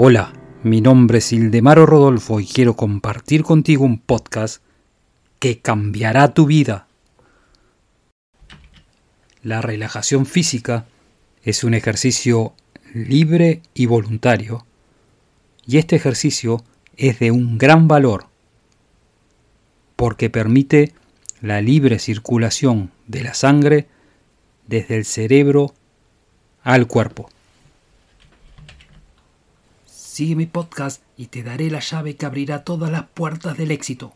Hola, mi nombre es Ildemaro Rodolfo y quiero compartir contigo un podcast que cambiará tu vida. La relajación física es un ejercicio libre y voluntario y este ejercicio es de un gran valor porque permite la libre circulación de la sangre desde el cerebro al cuerpo. Sigue mi podcast y te daré la llave que abrirá todas las puertas del éxito.